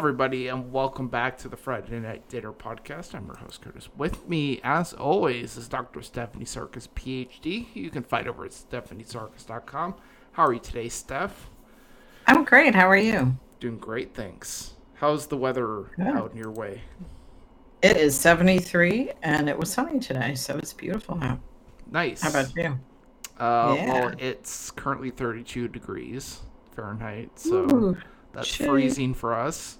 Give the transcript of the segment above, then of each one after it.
Everybody, and welcome back to the Friday Night Dinner Podcast. I'm your host, Kurtis. With me, as always, is Dr. Stephanie Sarkis, PhD. You can find over at stephaniesarkis.com. How are you today, Steph? I'm great. How are you? Doing great, thanks. How's the weather Good. out in your way? It is 73 and it was sunny today, so it's beautiful out. Nice. How about you? Uh, Yeah. Well, it's currently 32 degrees Fahrenheit, so Ooh, that's freezing for us.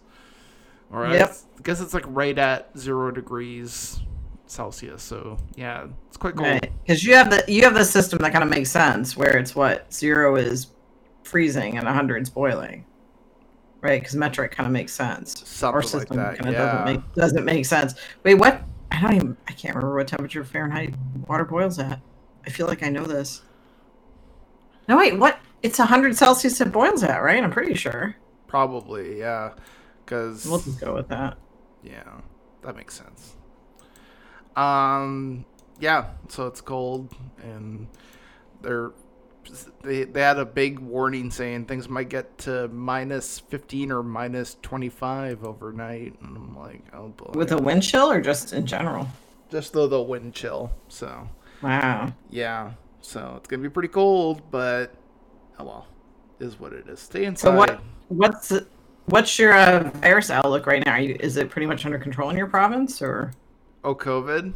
Or I Yep. guess- I guess it's like right at zero degrees Celsius. So yeah, it's quite cold. right. Because you have the you have the system that kind of makes sense, where it's what zero is freezing and 100 is boiling, right? Because metric kind of makes sense. Something Our system that, kind of yeah. doesn't make doesn't make sense. Wait, what? I don't even. I can't remember what temperature Fahrenheit water boils at. I feel like I know this. No, wait. What? It's 100 Celsius it boils at, right? I'm pretty sure. Probably, yeah. Because We'll just go with that. yeah, that makes sense. Um, yeah. So it's cold, and they're they they had a big warning saying things might get to minus fifteen or minus twenty five overnight, and I'm like, oh boy. With a wind chill or just in general? just though the wind chill. So Wow. yeah, so it's gonna be pretty cold, but oh well, is what it is. Stay inside. So what? What's what's your uh, virus outlook right now? Are you, is it pretty much under control in your province, or Oh, COVID.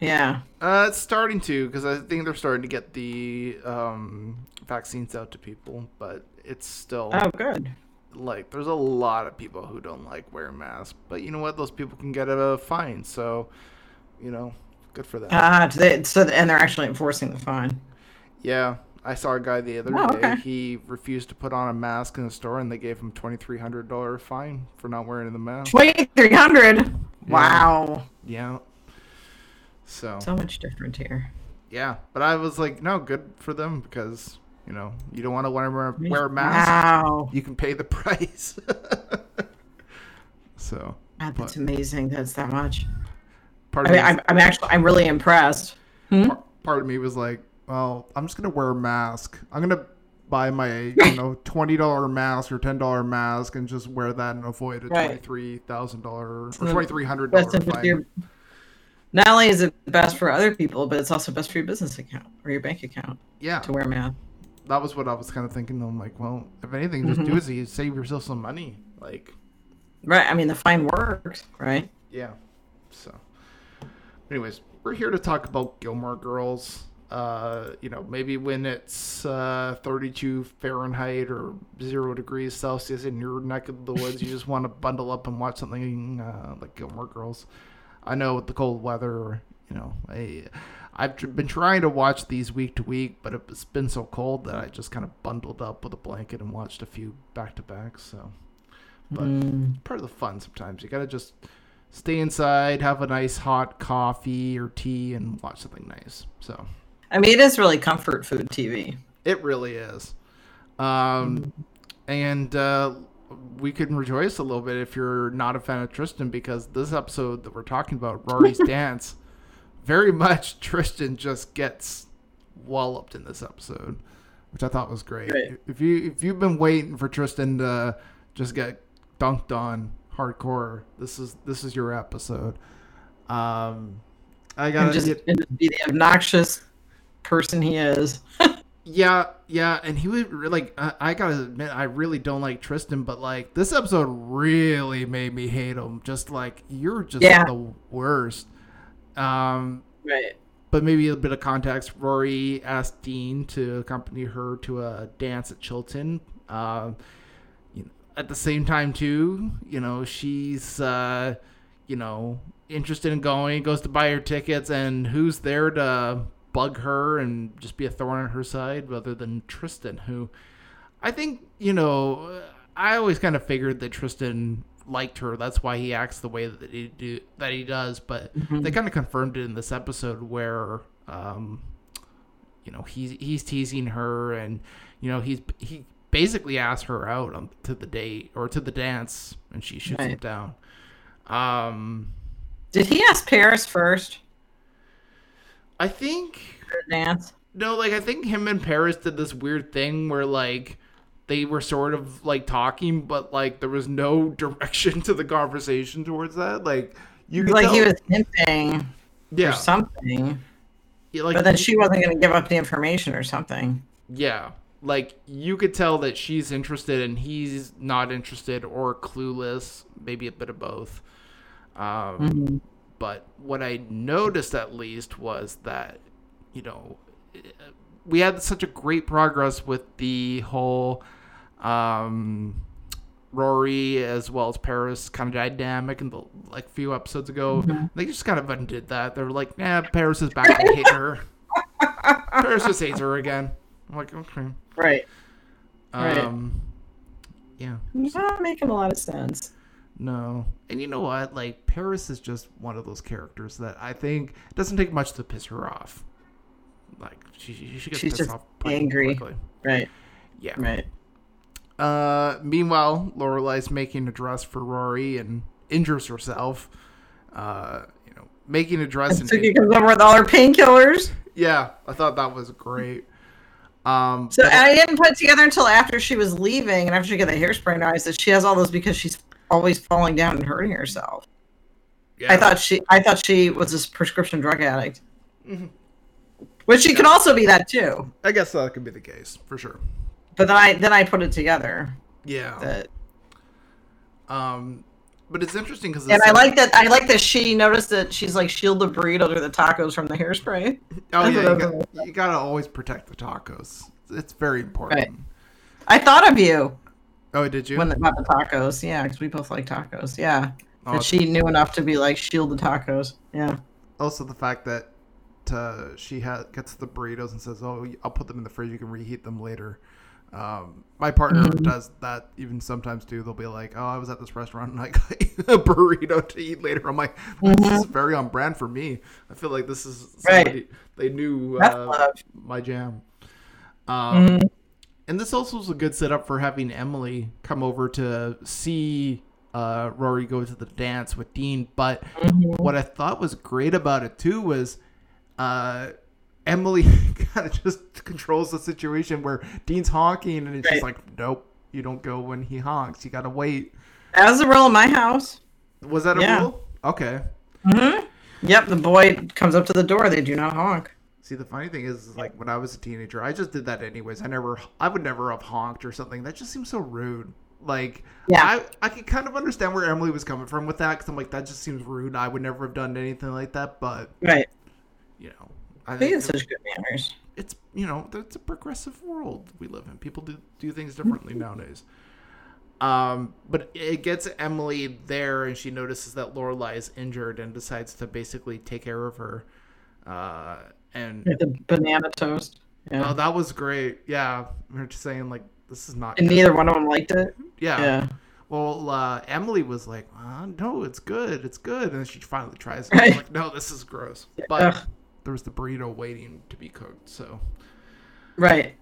yeah? Uh, it's starting to because I think they're starting to get the um, vaccines out to people, but it's still Oh, good. like there's a lot of people who don't like wearing masks. But you know what? Those people can get a fine, so you know, good for that. Ah, they, so and they're actually enforcing the fine. yeah, I saw a guy the other Oh, day. okay. He refused to put on a mask in the store, and they gave him twenty three hundred dollar fine for not wearing the mask. Twenty three hundred. Wow. Yeah. So So much different here. yeah, but I was like, no, good for them because you know you don't want to wear wear a mask. Wow. you can pay the price. so, that's But- amazing. That's that much. part I of, mean, me, I'm, I'm actually I'm really impressed. Hmm? par- part of me was like, well, I'm just gonna wear a mask. I'm gonna buy my you know twenty dollar mask or ten dollar mask and just wear that and avoid a Right. twenty three thousand dollar or twenty three hundred dollar fine. not only is it best for other people, but it's also best for your business account or your bank account Yeah, to wear a mask. that was what I was kind of thinking. I'm like, well, if anything, just Mm-hmm. do is you save yourself some money. Like, Right. I mean, the fine works, right? Yeah. So, anyways, we're here to talk about Gilmore Girls. Uh, you know, maybe when it's uh, 32 Fahrenheit or zero degrees Celsius in your neck of the woods, you just want to bundle up and watch something uh, like Gilmore Girls. I know with the cold weather, you know, I I've tr- been trying to watch these week to week, but it's been so cold that I just kind of bundled up with a blanket and watched a few back to back. So, but Mm. part of the fun sometimes. You gotta just stay inside, have a nice hot coffee or tea, and watch something nice. So I mean, it is really comfort food TV. it really is. Um, and uh, we can rejoice a little bit if you're not a fan of Tristan because this episode that we're talking about, Rory's dance, very much Tristan just gets walloped in this episode, which I thought was great. Right. If you if you've been waiting for Tristan to just get dunked on hardcore, this is this is your episode. Um, I gotta just, just be the obnoxious person he is. Yeah, yeah, and he would re- like. I, I gotta admit, I really don't like Tristan, but like this episode really made me hate him. Just like you're just Yeah. the worst. Um, Right. but maybe a bit of context. Rory asked Dean to accompany her to a dance at Chilton. Um, you know, at the same time, too, you know, she's, uh, you know, interested in going, goes to buy her tickets, and who's there to bug her and just be a thorn on her side rather than Tristan, who I think, you know, I always kind of figured that Tristan liked her. That's why he acts the way that he do that he does. But they kind of confirmed it in this episode where, um, you know, he's he's teasing her, and you know, he's he basically asked her out on, to the date or to the dance, and she shoots him down. Um, Did he ask Paris first I think dance? No, like I think him and Paris did this weird thing where like they were sort of like talking, but like there was no direction to the conversation towards that. Like you could like tell, he was hinting yeah, or something, yeah, like but then she wasn't going to give up the information or something. yeah, like you could tell that she's interested and he's not interested or clueless, maybe a bit of both. Um, Mhm. But what I noticed at least was that, you know, we had such a great progress with the whole um, Rory as well as Paris kind of dynamic in the like few episodes ago. They just kind of undid that. They were like, "Yeah, Paris is back to hating her. Paris just hates her again." I'm like, okay, Right. Right. um, yeah. Not making a lot of sense. No. And you know what? Like Paris is just one of those characters that I think doesn't take much to piss her off. Like she she, she gets She's pissed just off pretty angry. quickly. Right. Yeah. Right. Uh meanwhile, Lorelai's making a dress for Rory and injures herself. Uh, you know, making a dress and Suki comes over with all her painkillers. yeah, I thought that was great. Um So but- I didn't put it together until after she was leaving and after she got the hairspray knives that she has all those because she's always falling down and hurting herself. yeah. I thought she I thought she was this prescription drug addict. Mhm. Which she can also be that too. I guess that could be the case for sure. But then I then I put it together Yeah. that Um but it's interesting because and I like that I like that she noticed that she's like shield the burrito or the tacos from the hairspray. Oh yeah, you, got, you gotta always protect the tacos. It's very important. Right. I thought of you Oh, did you? when about the tacos. Yeah, because we both like tacos. Yeah. Oh, That she knew enough to be like shield the tacos. Yeah. also, the fact that uh, she ha- gets the burritos and says, "Oh, I'll put them in the fridge. You can reheat them later." Um, my partner Mhm. does that even sometimes too. They'll be like, "Oh, I was at this restaurant and I got a burrito to eat later." I'm like, "This is very on brand for me." I feel like this is Right. they knew uh, my jam. Um, Mhm. And this also was a good setup for having Emily come over to see uh, Rory go to the dance with Dean. But Mhm. what I thought was great about it too was uh, Emily kind of just controls the situation where Dean's honking and she's Right. like, "Nope, you don't go when he honks. You gotta wait." That was the rule in my house. Was that a Yeah. rule? Okay. Mm-hmm. Yep, the boy comes up to the door. They do not honk. See, the funny thing is, is, like when I was a teenager, I just did that anyways. I never, I would never have honked or something. That just seems so rude. Like, Yeah. I, I could kind of understand where Emily was coming from with that because I'm like, that just seems rude. I would never have done anything like that. But Right. you know, I I think think it's such good manners. it's you know, it's a progressive world we live in. People do do things differently nowadays. Um, but it gets Emily there, and she notices that Lorelai is injured and decides to basically take care of her. Uh, and the banana toast. Yeah. Oh, that was great. Yeah, we are just saying like this is not. and good. neither one of them liked it. Yeah. Yeah. Well, uh, Emily was like, uh, "No, it's good. It's good," and then she finally tries it. I'm Right. like, "No, this is gross." But Ugh. there was the burrito waiting to be cooked. So Right.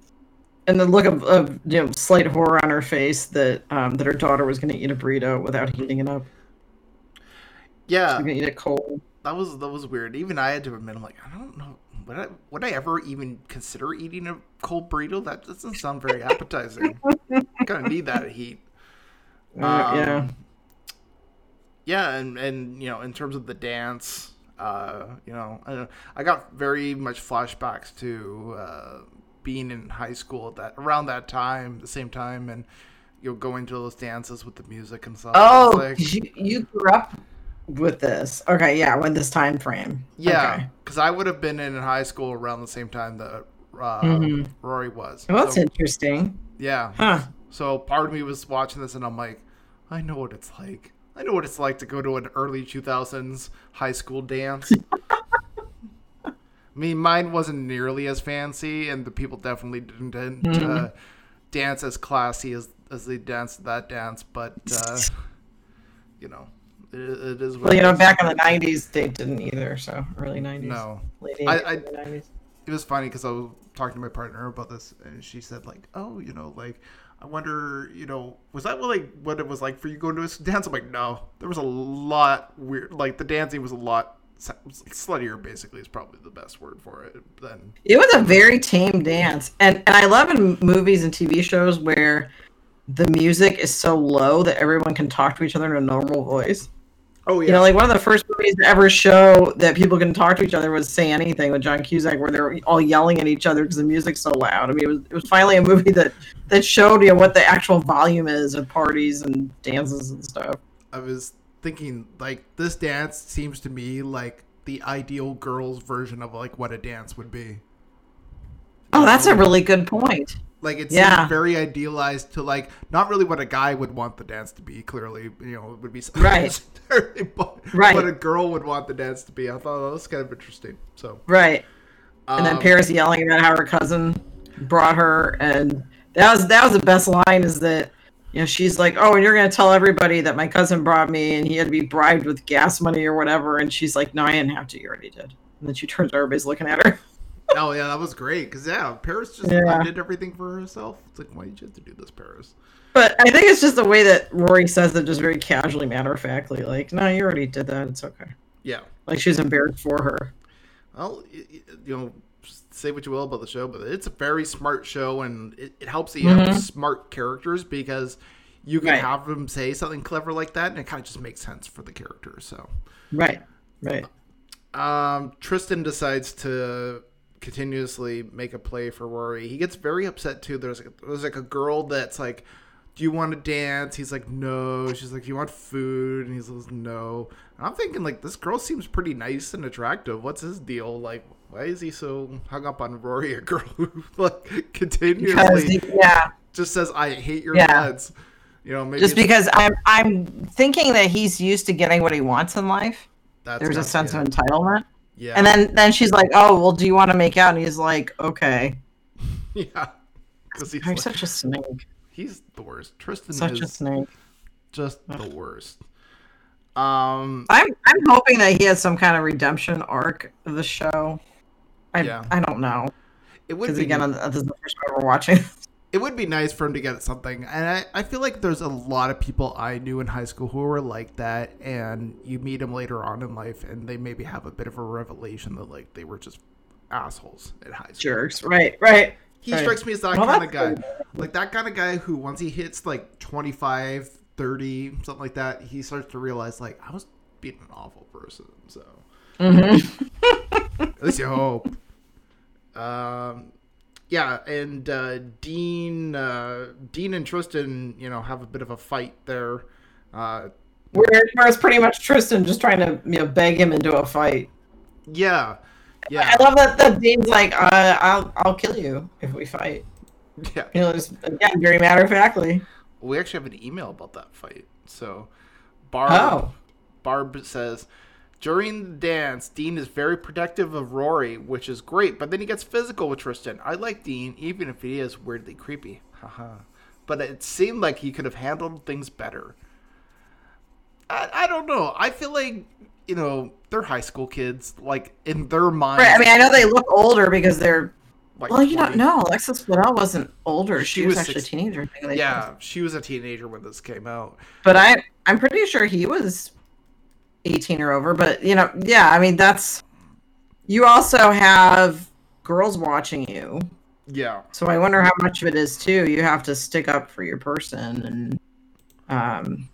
And the look of, of you know slight horror on her face that um, that her daughter was going to eat a burrito without heating it up. yeah, She's going to eat it cold. that was that was weird. Even I had to admit, I'm like, I don't know. Would I would I ever even consider eating a cold burrito? That doesn't sound very appetizing. kind of need that heat. Uh, yeah. Um, yeah, and and you know, in terms of the dance, uh, you know, I, I got very much flashbacks to uh, being in high school at that around that time, the same time, and you know, going to those dances with the music and stuff. Oh, like, you, you grew up with this. Okay, yeah, with this time frame. yeah, Okay. because I would have been in high school around the same time that uh, Mhm. Rory was. Well, that's So, interesting. yeah, Huh. So part of me was watching this and I'm like, I know what it's like. I know what it's like to go to an early 2000s high school dance. I mean, mine wasn't nearly as fancy, and the people definitely didn't, didn't uh, dance as classy as, as they danced that dance. But, uh, you know, it, it is what Well, you know, back in the '90s, they didn't either. So early '90s, No. late I- 80s, I- early '90s. it was funny because I was talking to my partner about this, and she said like, "Oh, you know, like I wonder, you know, was that what like what it was like for you going to a dance?" I'm like, "No, there was a lot weird. Like the dancing was a lot sluttier. Basically, is probably the best word for it. Then It was a very tame dance, and and I love in movies and TV shows where the music is so low that everyone can talk to each other in a normal voice. Oh yeah. You know, like one of the first movies to ever show that people can talk to each other was "Say Anything" with John Cusack, where they're all yelling at each other because the music's so loud. I mean, it was it was finally a movie that that showed you what the actual volume is of parties and dances and stuff. I was thinking like this dance seems to me like the ideal girls version of like what a dance would be. Oh, that's a really good point. Like it seems Yeah. very idealized to like not really what a guy would want the dance to be. Clearly, you know, it would be something Right. but Right. what a girl would want the dance to be. I thought that was kind of interesting. So, Right. And then um, Paris yelling about how her cousin brought her, and that was that was the best line. Is that you know she's like, oh, and you're gonna tell everybody that my cousin brought me, and he had to be bribed with gas money or whatever. And she's like, no, I didn't have to. You already did. And then she turns, everybody's looking at her. Oh yeah, that was great because yeah, Paris just Yeah. did everything for herself. It's like why did you have to do this, Paris? But I think it's just the way that Rory says it, just very casually, matter of factly. Like, no, you already did that. It's okay. Yeah. Like she's embarrassed for her. Well, you know, say what you will about the show, but it's a very smart show, and it, it helps that you have Mhm. smart characters because you can Right. have them say something clever like that, and it kind of just makes sense for the character. So, Right. Right. um, Tristan decides to continuously make a play for Rory. He gets very upset too. There's there's like a girl that's like, "Do you want to dance?" He's like, "No." She's like, you want food?" And he says, "No." And I'm thinking like this girl seems pretty nice and attractive. What's his deal? Like, why is he so hung up on Rory, a girl who like continuously he- yeah. just says, "I hate your Yeah. guts." You know, maybe Just because I'm I'm thinking that he's used to getting what he wants in life. that's There's a sense of entitlement. Yeah, And then then she's like, "Oh, well, do you want to make out?" And he's like, "Okay." yeah, because he's like, such a snake. he's the worst. Tristan Such a snake. just the worst. Um, I'm I'm hoping that he has some kind of redemption arc of the show. I Yeah. I don't know it would because be again, I'm- this is the first time we're watching. it would be nice for him to get something, and I, I feel like there's a lot of people I knew in high school who were like that, and you meet them later on in life, and they maybe have a bit of a revelation that like they were just assholes at high school. Jerks. Right. Right. He Right. strikes me as that Well, kind of guy. Like that kind of guy who once he hits like 25, 30, something like that, he starts to realize like I was being an awful person. So Mm-hmm. at least you hope. Um, yeah, and uh, Dean, uh, Dean and Tristan, you know, have a bit of a fight there. Uh, Where, where it's pretty much Tristan just trying to you know beg him into a fight. yeah, yeah, I love that that Dean's like, uh, "I'll I'll kill you if we fight." yeah. You know, just again, very matter of factly. We actually have an email about that fight. So, Barb, Oh. Barb says, during the dance, Dean is very protective of Rory, which is great, but then he gets physical with Tristan. I like Dean, even if he is weirdly creepy. Haha. but it seemed like he could have handled things better. I, I don't know. I feel like, you know, they're high school kids. Like, in their mind. Right. I mean, I know they look older because they're. like Well, you don't know. Alexis Bledel wasn't older. She She, was, was actually six- a teenager. I think they Yeah, she was a teenager when this came out. But I, I'm pretty sure he was 18 or over. But you know, yeah. I mean, that's. You also have girls watching you, Yeah. so I wonder how much of it is too. You have to stick up for your person, and um,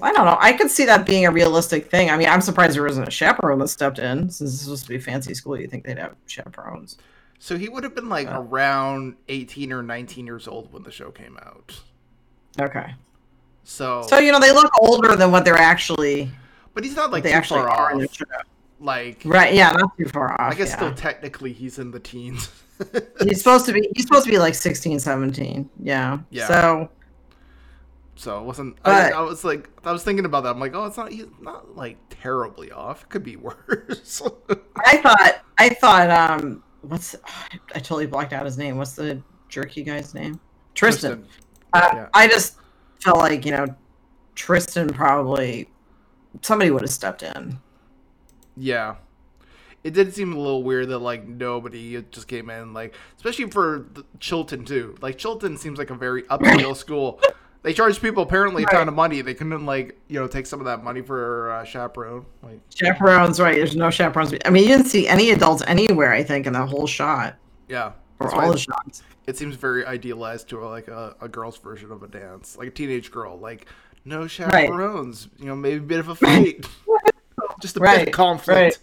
I don't know. I could see that being a realistic thing. I mean, I'm surprised there wasn't a chaperone that stepped in, since this is supposed to be fancy school. You think they'd have chaperones? So he would have been like Uh. around 18 or 19 years old when the show came out. Okay. So, So you know they look older than what they're actually but he's not like they too actually far are in off. the show. Like, Right? Yeah, not too far off. I guess yeah. still technically he's in the teens. he's supposed to be he's supposed to be like 16, 17. Yeah. Yeah. So so it wasn't. I, But- I was like, I was thinking about that. I'm like, oh, it's not. He's not like terribly off. It could be worse. I thought I thought um what's I totally blocked out his name. What's the jerky guy's name? Tristan. Uh, Yeah. I just felt like you know Tristan probably somebody would have stepped in. Yeah. It did seem a little weird that like nobody just came in, like especially for the, Chilton too. Like Chilton seems like a very upscale school. They charge people apparently a ton of money. They couldn't like you know take some of that money for uh, chaperone. Like Chaperones, right? There's no chaperones. I mean, you didn't see any adults anywhere. I think in the whole shot. yeah, for all the shots. It seems very idealized to like a, a girl's version of a dance, like a teenage girl. Like no chaperones, you know, maybe a bit of a fight, just a bit of conflict.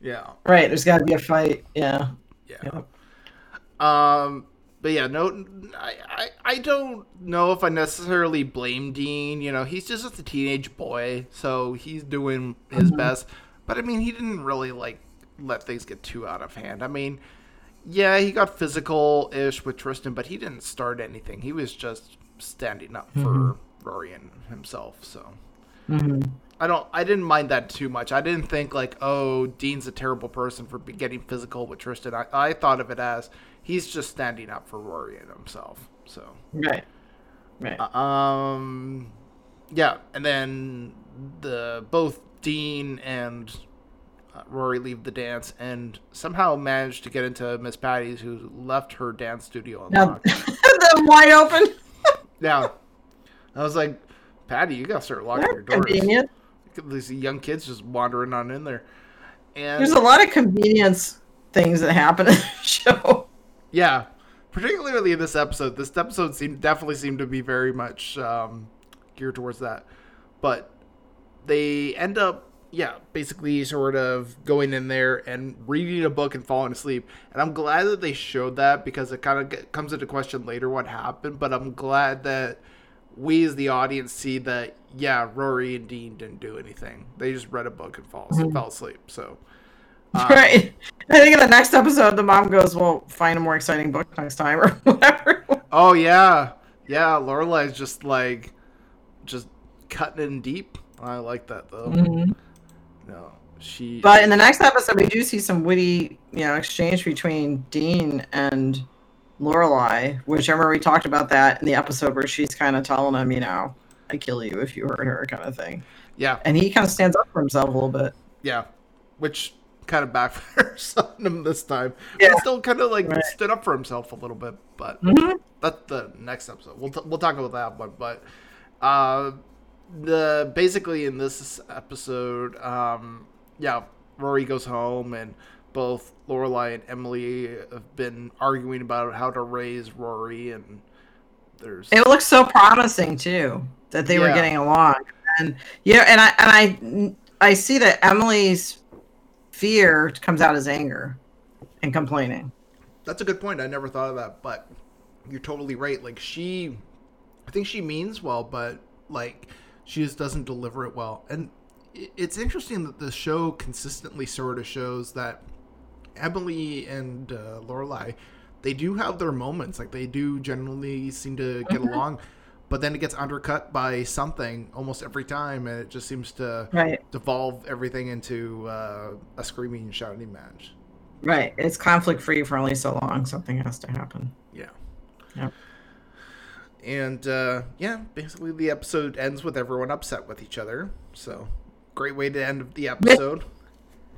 Yeah, Right, there's got to be a fight. Yeah. yeah. Yep. Um, but yeah, no, I, I, I don't know if I necessarily blame Dean. You know, he's just a teenage boy, so he's doing his best. But I mean, he didn't really like let things get too out of hand. I mean, yeah, he got physical ish with Tristan, but he didn't start anything. He was just standing up for Rory and himself. So. hmm I don't. I didn't mind that too much. I didn't think like, oh, Dean's a terrible person for getting physical with Tristan. I, I thought of it as he's just standing up for Rory and himself. So, Right. Right. um, yeah, and then the both Dean and uh, Rory leave the dance and somehow manage to get into Miss Patty's, who left her dance studio now, unlocked. the wide open. yeah, I was like, Patty, you gotta start locking your That's doors. convenient. These young kids just wandering on in there. And There's a lot of convenience things that happen in the show. yeah, particularly in this episode. This episode seemed definitely seemed to be very much um, geared towards that. But they end up, yeah, basically sort of going in there and reading a book and falling asleep. And I'm glad that they showed that because it kind of comes into question later what happened. But I'm glad that we as the audience see that, yeah, Rory and Dean didn't do anything. They just read a book and fall, fell asleep. So. uh, right. I think in the next episode, the mom goes, "Well, find a more exciting book next time, or whatever." Oh yeah, yeah. Lorelai's just like, just cutting in deep. I like that though. Mhm. No, she. But in the next episode, we do see some witty, you know, exchange between Dean and Lorelai, which I remember we talked about that in the episode where she's kind of telling him, you know, "I kill you if you hurt her," kind of thing. yeah, And he kind of stands up for himself a little bit. yeah. Which kind of backfires on him this time. Yeah. But still kind of like Right. stood up for himself a little bit. But Mhm. that's the next episode. We'll t- we'll talk about that one. But uh, the basically in this episode, um, yeah, Rory goes home and both Lorelai and Emily have been arguing about how to raise Rory, and there's It looks so promising too that they were getting along, and yeah, and I and I I see that Emily's fear comes out as anger and complaining. That's a good point. I never thought of that, but you're totally right. Like she, I think she means well, but like she just doesn't deliver it well. And it's interesting that the show consistently sort of shows that Emily and uh, Lorelai, they do have their moments. Like they do generally seem to get along, but then it gets undercut by something almost every time, and it just seems to Right, devolve everything into uh, a screaming and shouting match. right. It's conflict free for only so long. Something has to happen. Yeah. Yep. And uh, yeah, basically the episode ends with everyone upset with each other. So great way to end the episode.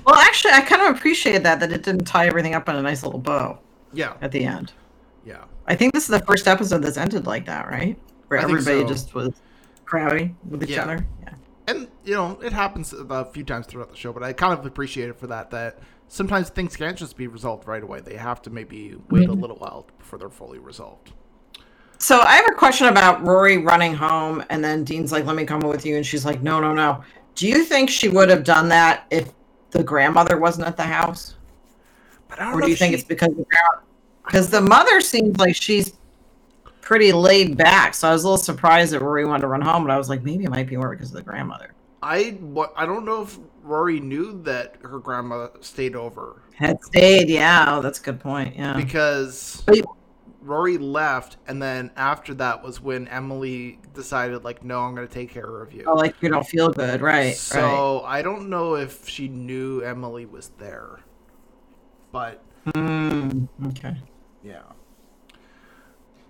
Well, actually, I kind of appreciated that that it didn't tie everything up in a nice little bow Yeah, at the end. yeah, I think this is the first episode that's ended like that, right? Where I think everybody so. just was crowding with each Yeah. other. Yeah. and you know it happens a few times throughout the show, but I kind of appreciate it for that. That sometimes things can't just be resolved right away. They have to maybe wait a Mhm. little while before they're fully resolved. So I have a question about Rory running home, and then Dean's like, "Let me come with you," and she's like, "No, no, no." Do you think she would have done that if the grandmother wasn't at the house, But I don't or do you think she- it's because? Because the mother seems like she's pretty laid back, so I was a little surprised that Rory wanted to run home, but I was like, maybe it might be more because of the grandmother I what I don't know if Rory knew that her grandma stayed over had stayed. Yeah, oh, that's a good point. Yeah. because But- Rory left, and then after that was when Emily decided, like, no, I'm going to take care of you. Oh, like you don't feel good, right? right. so I don't know if she knew Emily was there, but Mm, okay. yeah.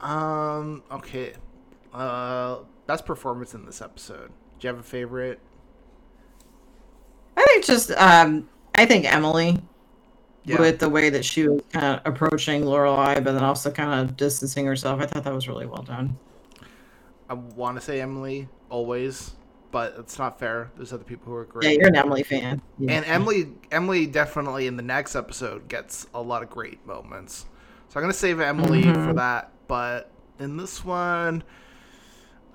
Um. Okay. Uh, best performance in this episode. Do you have a favorite? I think just um, I think Emily Yeah. with the way that she was kind of approaching Lorelai, but then also kind of distancing herself. I thought that was really well done. I want to say Emily always, but it's not fair. There's other people who are great. Yeah, you're an Emily fan. Yeah. And Emily, Emily definitely in the next episode gets a lot of great moments. So I'm gonna save Emily for Mhm. that. But in this one,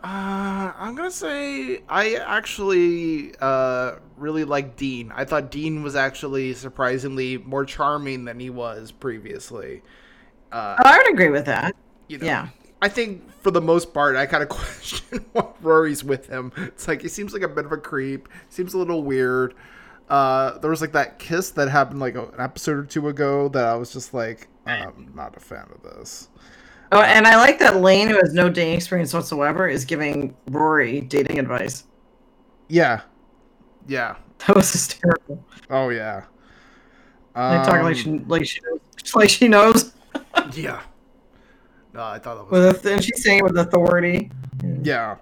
uh, I'm gonna say I actually uh, really like Dean. I thought Dean was actually surprisingly more charming than he was previously. Uh, Oh, I would agree with that. you know, Yeah. I think for the most part, I kind of question why Rory's with him. It's like he seems like a bit of a creep. Seems a little weird. Uh, there was like that kiss that happened like an episode or two ago that I was just like, I'm not a fan of this. Oh, and I like that Lane, who has no dating experience whatsoever, is giving Rory dating advice. Yeah, yeah, That was hysterical. oh yeah. Like talking like Um, she like she knows, like she knows. yeah. No, I thought that was and she's saying it with authority. Yeah.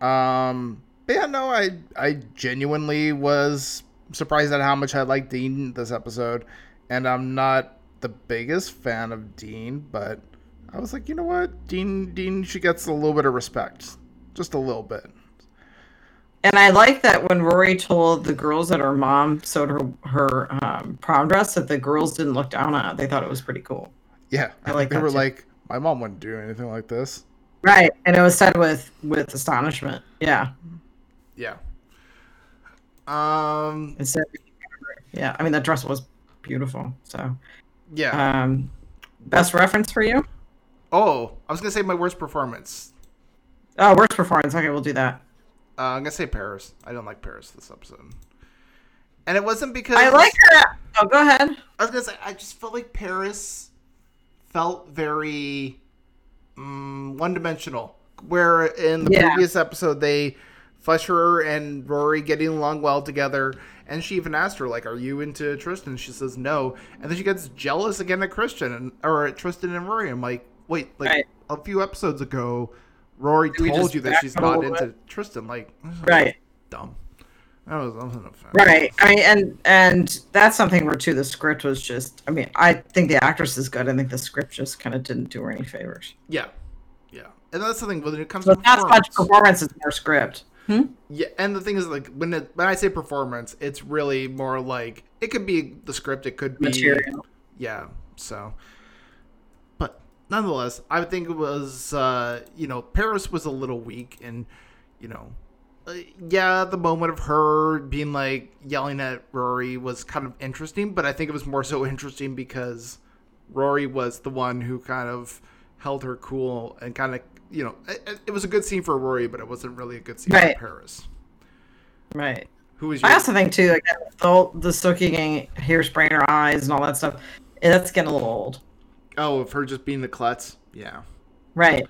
Um. But yeah, no, I I genuinely was surprised at how much I liked Dean this episode, and I'm not the biggest fan of Dean, but I was like, you know what, Dean Dean she gets a little bit of respect, just a little bit. And I like that when Rory told the girls that her mom sewed her her um, prom dress, that the girls didn't look down on it. They thought it was pretty cool. Yeah, I like they were too. like, my mom wouldn't do anything like this. Right, and it was said with with astonishment. Yeah, Yeah. Um. instead. Yeah, I mean that dress was beautiful. So, Yeah. um, best reference for you? Oh, I was gonna say my worst performance. Oh, worst performance. Okay, we'll do that. Uh, I'm gonna say Paris. I don't like Paris this episode, and it wasn't because I like her. Oh, go ahead. I was gonna say I just felt like Paris felt very um, one-dimensional. Where in the Yeah. previous episode they flesh her and Rory getting along well together, and she even asked her like, "Are you into Tristan?" She says no, and then she gets jealous again at Christian and or at Tristan and Rory. I'm like, wait, like Right. a few episodes ago, Rory we told you that she's not into Tristan. Like, Right. dumb. That was, wasn't a. Right. I mean, and and that's something where too the script was just. I mean, I think the actress is good. I think the script just kind of didn't do her any favors. Yeah, yeah, and that's the thing when it comes So to it's not so much performance. it's more script. Hmm? Yeah, and the thing is, like when it, when I say performance, it's really more like it could be the script, it could be Material. yeah. So, nonetheless, I think it was uh, you know Paris was a little weak, and you know, uh, yeah, the moment of her being like yelling at Rory was kind of interesting, but I think it was more so interesting because Rory was the one who kind of held her cool and kind of you know it, it was a good scene for Rory, but it wasn't really a good scene Right. for Paris. Right. Who was your I also think too, like the the Suki getting hairspray in her eyes and all that stuff. That's getting a little old. Oh of her just being the klutz? Yeah. Right.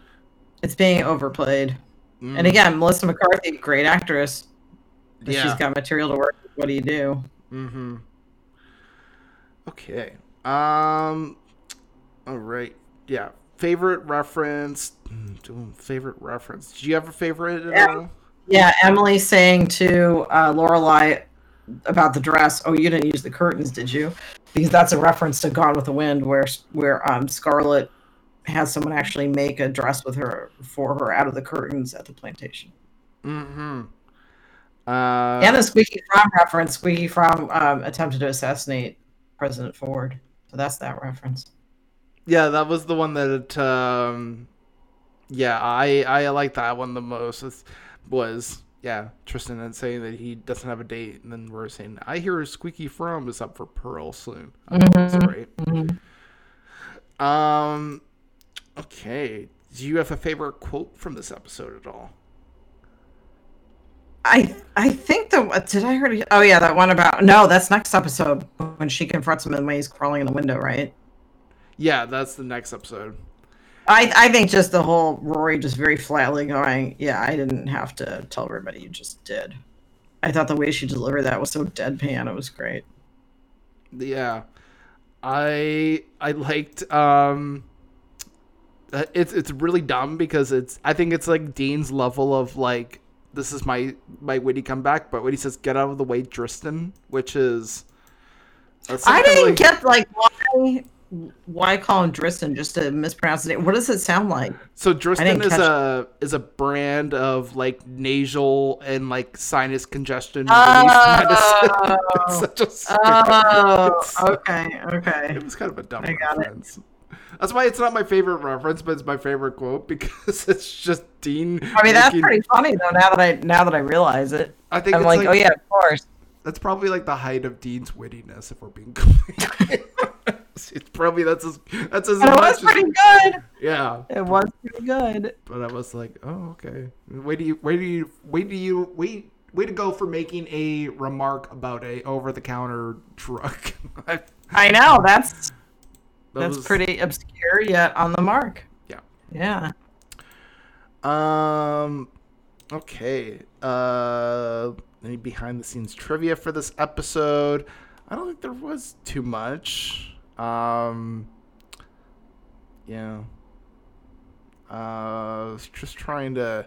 It's being overplayed. Mm, And again, Melissa McCarthy, great actress. But yeah. She's got material to work with. What do you do? Mm-hmm. Okay. Um. All right. Yeah. Favorite reference. Mm, Favorite reference. Do you have a favorite at Yeah. all? Yeah, Emily saying to uh, Lorelai about the dress. Oh, you didn't use the curtains, did you? Because that's a reference to Gone with the Wind, where where um, Scarlett has someone actually make a dress with her for her out of the curtains at the plantation. Mm-hmm. Uh, and the Squeaky Fromme reference. Squeaky Fromme um, attempted to assassinate President Ford, so that's that reference. yeah, that was the one that. Um, yeah, I I like that one the most. Was yeah Tristan and saying that he doesn't have a date, and then we're saying I hear Squeaky Fromme is up for parole soon. I thought that was Mhm. Um. Okay. Do you have a favorite quote from this episode at all? I I think the did I already? Oh yeah, that one about no. That's next episode when she confronts him and when he's crawling in the window, right? Yeah, that's the next episode. I I think just the whole Rory just very flatly going, yeah, I didn't have to tell everybody, you just did. I thought the way she delivered that was so deadpan. It was great. Yeah, I I liked. Um, uh, it's it's really dumb because it's I think it's like Dean's level of like this is my my witty comeback, but when he says "get out of the way, Tristan," which is I didn't like- get like why why call him Dristan just to mispronounce it. What does it sound like? So Dristan is a is a brand of like nasal and like sinus congestion Oh. medicine. It's such a Oh, okay, okay. It was kind of a dumb I reference. That's why it's not my favorite reference, but it's my favorite quote because it's just Dean. I mean, that's pretty funny though. Now that I now that I realize it, I think I'm it's like, like, oh yeah, of course. that's probably like the height of Dean's wittiness, if we're being. It's probably that's as that's as And it was as- pretty good. yeah. It was pretty good. But I was like, oh okay. Wait do you wait do you wait do you wait way to go for making a remark about a over the counter drug. I- I know that's that that's pretty obscure yet on the mark. Yeah. Yeah. Um. Okay. Uh. Any behind the scenes trivia for this episode? I don't think there was too much. Um. Yeah. Uh. Just trying to.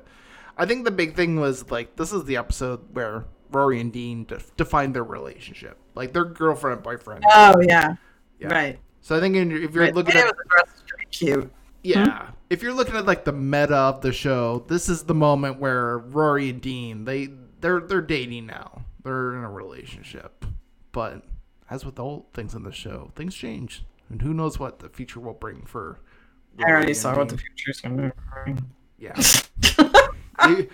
I think the big thing was like this is the episode where Rory and Dean def- defined their relationship, like their girlfriend and boyfriend. Oh yeah. Yeah. Right. So I think in, if you're Right. looking And at it was dressed pretty cute. Yeah. If you're looking at like the meta of the show, this is the moment where Rory and Dean, they they're they're dating now. They're in a relationship. But as with all things in the show, things change. And who knows what the future will bring for I already saw what the Dean. future's gonna bring. Yeah. you,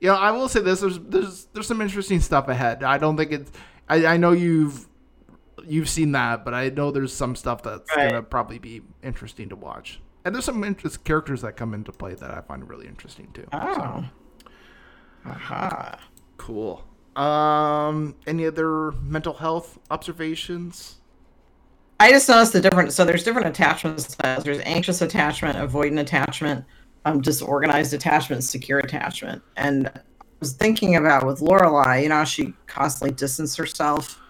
you know, I will say this: there's there's there's some interesting stuff ahead. I don't think it's. I, I know you've you've seen that, but I know there's some stuff that's Right. gonna probably be interesting to watch. And there's some interest characters that come into play that I find really interesting too. Oh. Aha. Cool. Um, any other mental health observations? I just noticed the different. So there's different attachment styles. There's anxious attachment, avoidant attachment, um, disorganized attachment, secure attachment. And I was thinking about with Lorelai, you know, she constantly distanced herself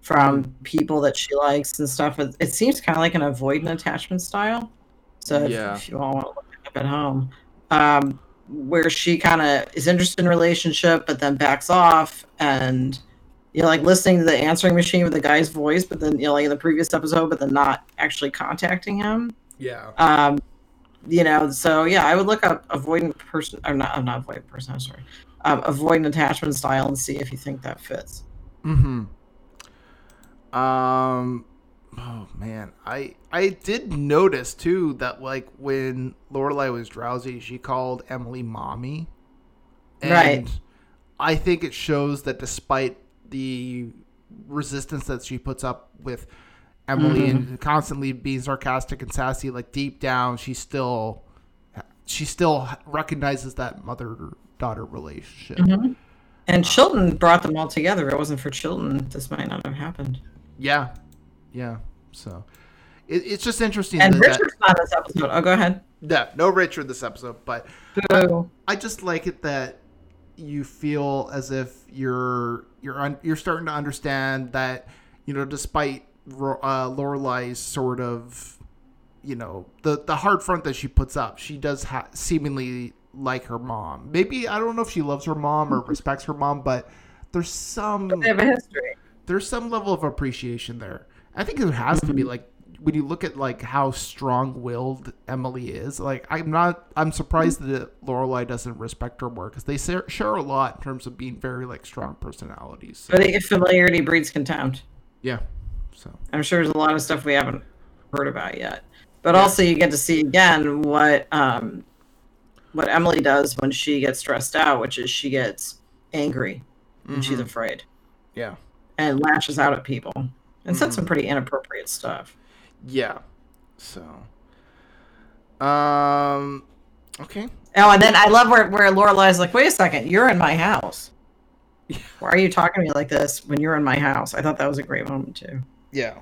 from people that she likes and stuff. It, it seems kind of like an avoidant attachment style. So if, Yeah. if you all want to look it up at home, um, where she kind of is interested in relationship, but then backs off and you know, like listening to the answering machine with the guy's voice, but then you know, like in the previous episode, but then not actually contacting him. Yeah. Um, you know, so yeah, I would look up avoidant person or not, I'm not avoidant person. I'm sorry, um, avoidant attachment style and see if you think that fits. Mm-hmm. Um. Man, I I did notice too that like when Lorelai was drowsy, she called Emily mommy. Right. And I think it shows that despite the resistance that she puts up with Emily mm-hmm. and constantly being sarcastic and sassy, like deep down, she still she still recognizes that mother daughter relationship. Mm-hmm. And um, Chilton brought them all together. If it wasn't for Chilton, this might not have happened. Yeah, yeah. So it, it's just interesting. And that, that- Richard's not this episode. Oh, go ahead. yeah, no Richard this episode, but Boo. I just like it that you feel as if you're you're un, you're starting to understand that you know despite uh, Lorelai's sort of you know the the hard front that she puts up, she does ha- seemingly like her mom. Maybe I don't know if she loves her mom or respects her mom, but there's some They have a history. there's some level of appreciation there. I think there has to be like when you look at like how strong-willed Emily is. Like I'm not I'm surprised that Lorelai doesn't respect her more because they share, a lot in terms of being very like strong personalities. So, But I think if familiarity breeds contempt. yeah. So I'm sure there's a lot of stuff we haven't heard about yet. But also, you get to see again what um, what Emily does when she gets stressed out, which is she gets angry and she's afraid yeah. and lashes out at people and said some pretty inappropriate stuff. Yeah. So um okay. Oh, and then I love where where Lorelai's like, "Wait a second, you're in my house. Why are you talking to me like this when you're in my house?" I thought that was a great moment too. Yeah.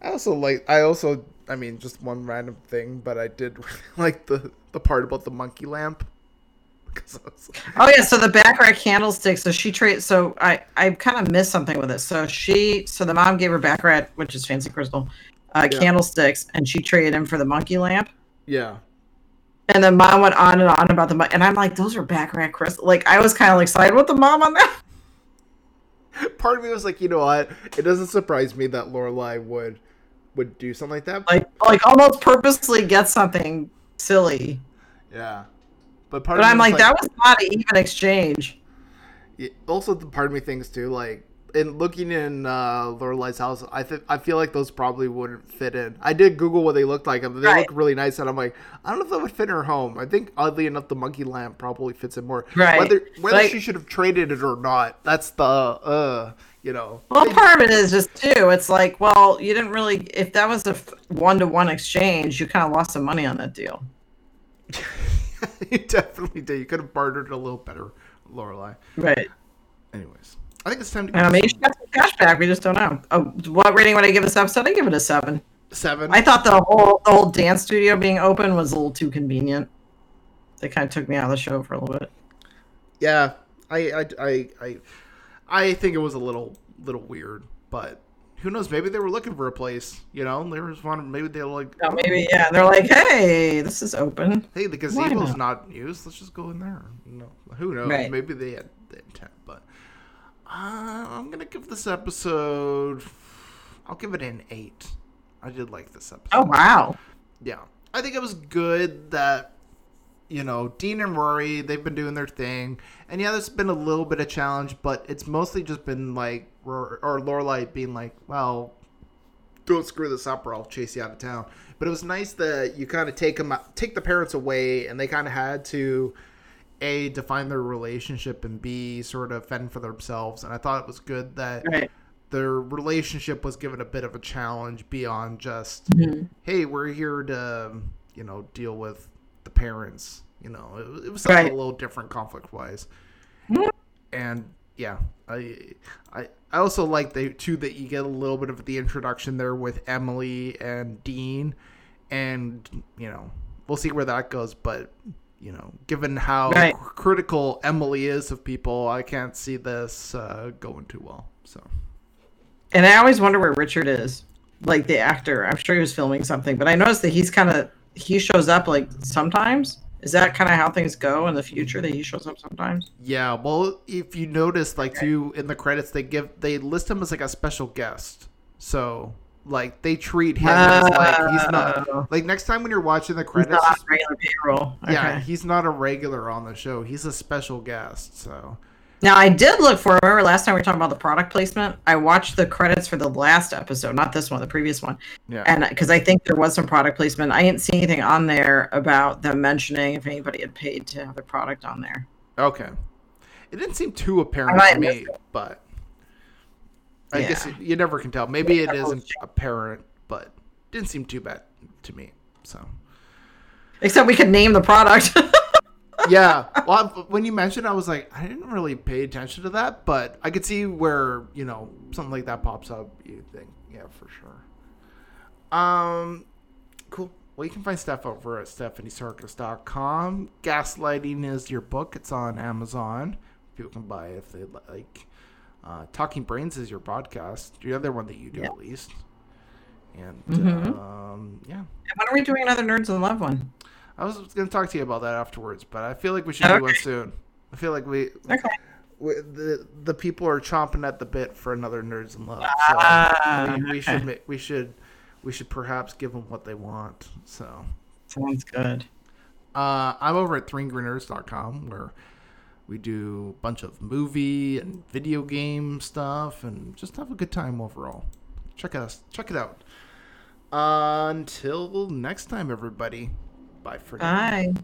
I also like. I also. I mean, just one random thing, but I did really like the the part about the monkey lamp. Because I was like, Oh yeah, so the back Baccarat candlestick. So she trade. So I I kind of missed something with it. So she so the mom gave her Baccarat, which is fancy crystal, uh, Yeah. candlesticks, and she traded him for the monkey lamp. yeah, And then mom went on and on about the and I'm like, those are back Baccarat crystal. Like I was kind of like sided with the mom on that. part of me was like, you know what? It doesn't surprise me that Lorelai would would do something like that. Like like almost purposely get something silly. yeah, but part But I'm was like, that was not an even exchange. Also the part of me thinks too like in looking in uh, Lorelai's house, I think I feel like those probably wouldn't fit in. I did Google what they looked like, and they Right. look really nice. And I'm like, I don't know if that would fit in her home. I think oddly enough, the monkey lamp probably fits in more. Right. Whether whether Like- she should have traded it or not, that's the uh, you know. Well, part of it is just too. It's like, well, you didn't really. If that was a one to one exchange, you kind of lost some money on that deal. you definitely did. You could have bartered a little better, Lorelai. Right. Anyways, I think it's time to give maybe she got some cash back. We just don't know. Oh, what rating would I give this episode? I give it a seven. seven. I thought the whole the whole dance studio being open was a little too convenient. They kind of took me out of the show for a little bit. Yeah, I, I, I, I, I think it was a little, little weird, but who knows? Maybe they were looking for a place. You know, they were just wanting. Maybe they were like, Oh, maybe yeah. They're like, hey, this is open. hey, the Why gazebo's not? not in. Let's just go in there. You know, who knows? Right. Maybe they had the intent, but uh, I'm gonna give this episode. I'll give it an eight. I did like this episode. Oh wow. Yeah. I think it was good that, you know, Dean and Rory, they've been doing their thing. And yeah, there's been a little bit of challenge, but it's mostly just been like, Rory, or Lorelai being like, well, don't screw this up or I'll chase you out of town. But it was nice that you kind of take them, take the parents away and they kind of had to, A, define their relationship and B, sort of fend for themselves. And I thought it was good that Right. their relationship was given a bit of a challenge beyond just Mhm. hey we're here to you know deal with the parents you know it, it was something Right. a little different conflict wise and yeah i i i also like the too that you get a little bit of the introduction there with emily and dean and you know we'll see where that goes but you know given how Right. critical emily is of people i can't see this uh, going too well so And I always wonder where Richard is, like the actor. I'm sure he was filming something, but I noticed that he's kind of he shows up like sometimes. Is that kind of how things go in the future? That he shows up sometimes. Yeah, well, if you notice, like too in the credits, they give they list him as like a special guest. So like they treat him as like he's not like next time when you're watching the credits. regular payroll. Yeah, he's not a regular on the show. He's a special guest. So Now I did look for. Remember last time we were talking about the product placement? I watched the credits for the last episode, not this one, the previous one, yeah, and because I think there was some product placement, I didn't see anything on there about them mentioning if anybody had paid to have the product on there. okay. It didn't seem too apparent to me, but I Yeah. guess you, never can tell. Maybe it isn't apparent, but didn't seem too bad to me. So. Except we could name the product. yeah. Well, when you mentioned, I was like, I didn't really pay attention to that, but I could see where you know something like that pops up. You think, yeah, for sure. Um, cool. Well, you can find stuff over at stephaniesarkis.com. Gaslighting is your book. It's on Amazon. People can buy it if they like. Uh, Talking Brains is your podcast. The other one that you do Yeah. at least. And Mhm. um, yeah. when are we doing another Nerds in Love one? I was going to talk to you about that afterwards, but I feel like we should do one soon. I feel like we, Okay. we the the people are chomping at the bit for another Nerds in Love. So Ah, we, we should okay. we should we should perhaps give them what they want. So Sounds good. uh, I'm over at threeangrynerds.com where we do a bunch of movie and video game stuff and just have a good time overall. Check us check it out. until next time, everybody. Bye for now. Bye.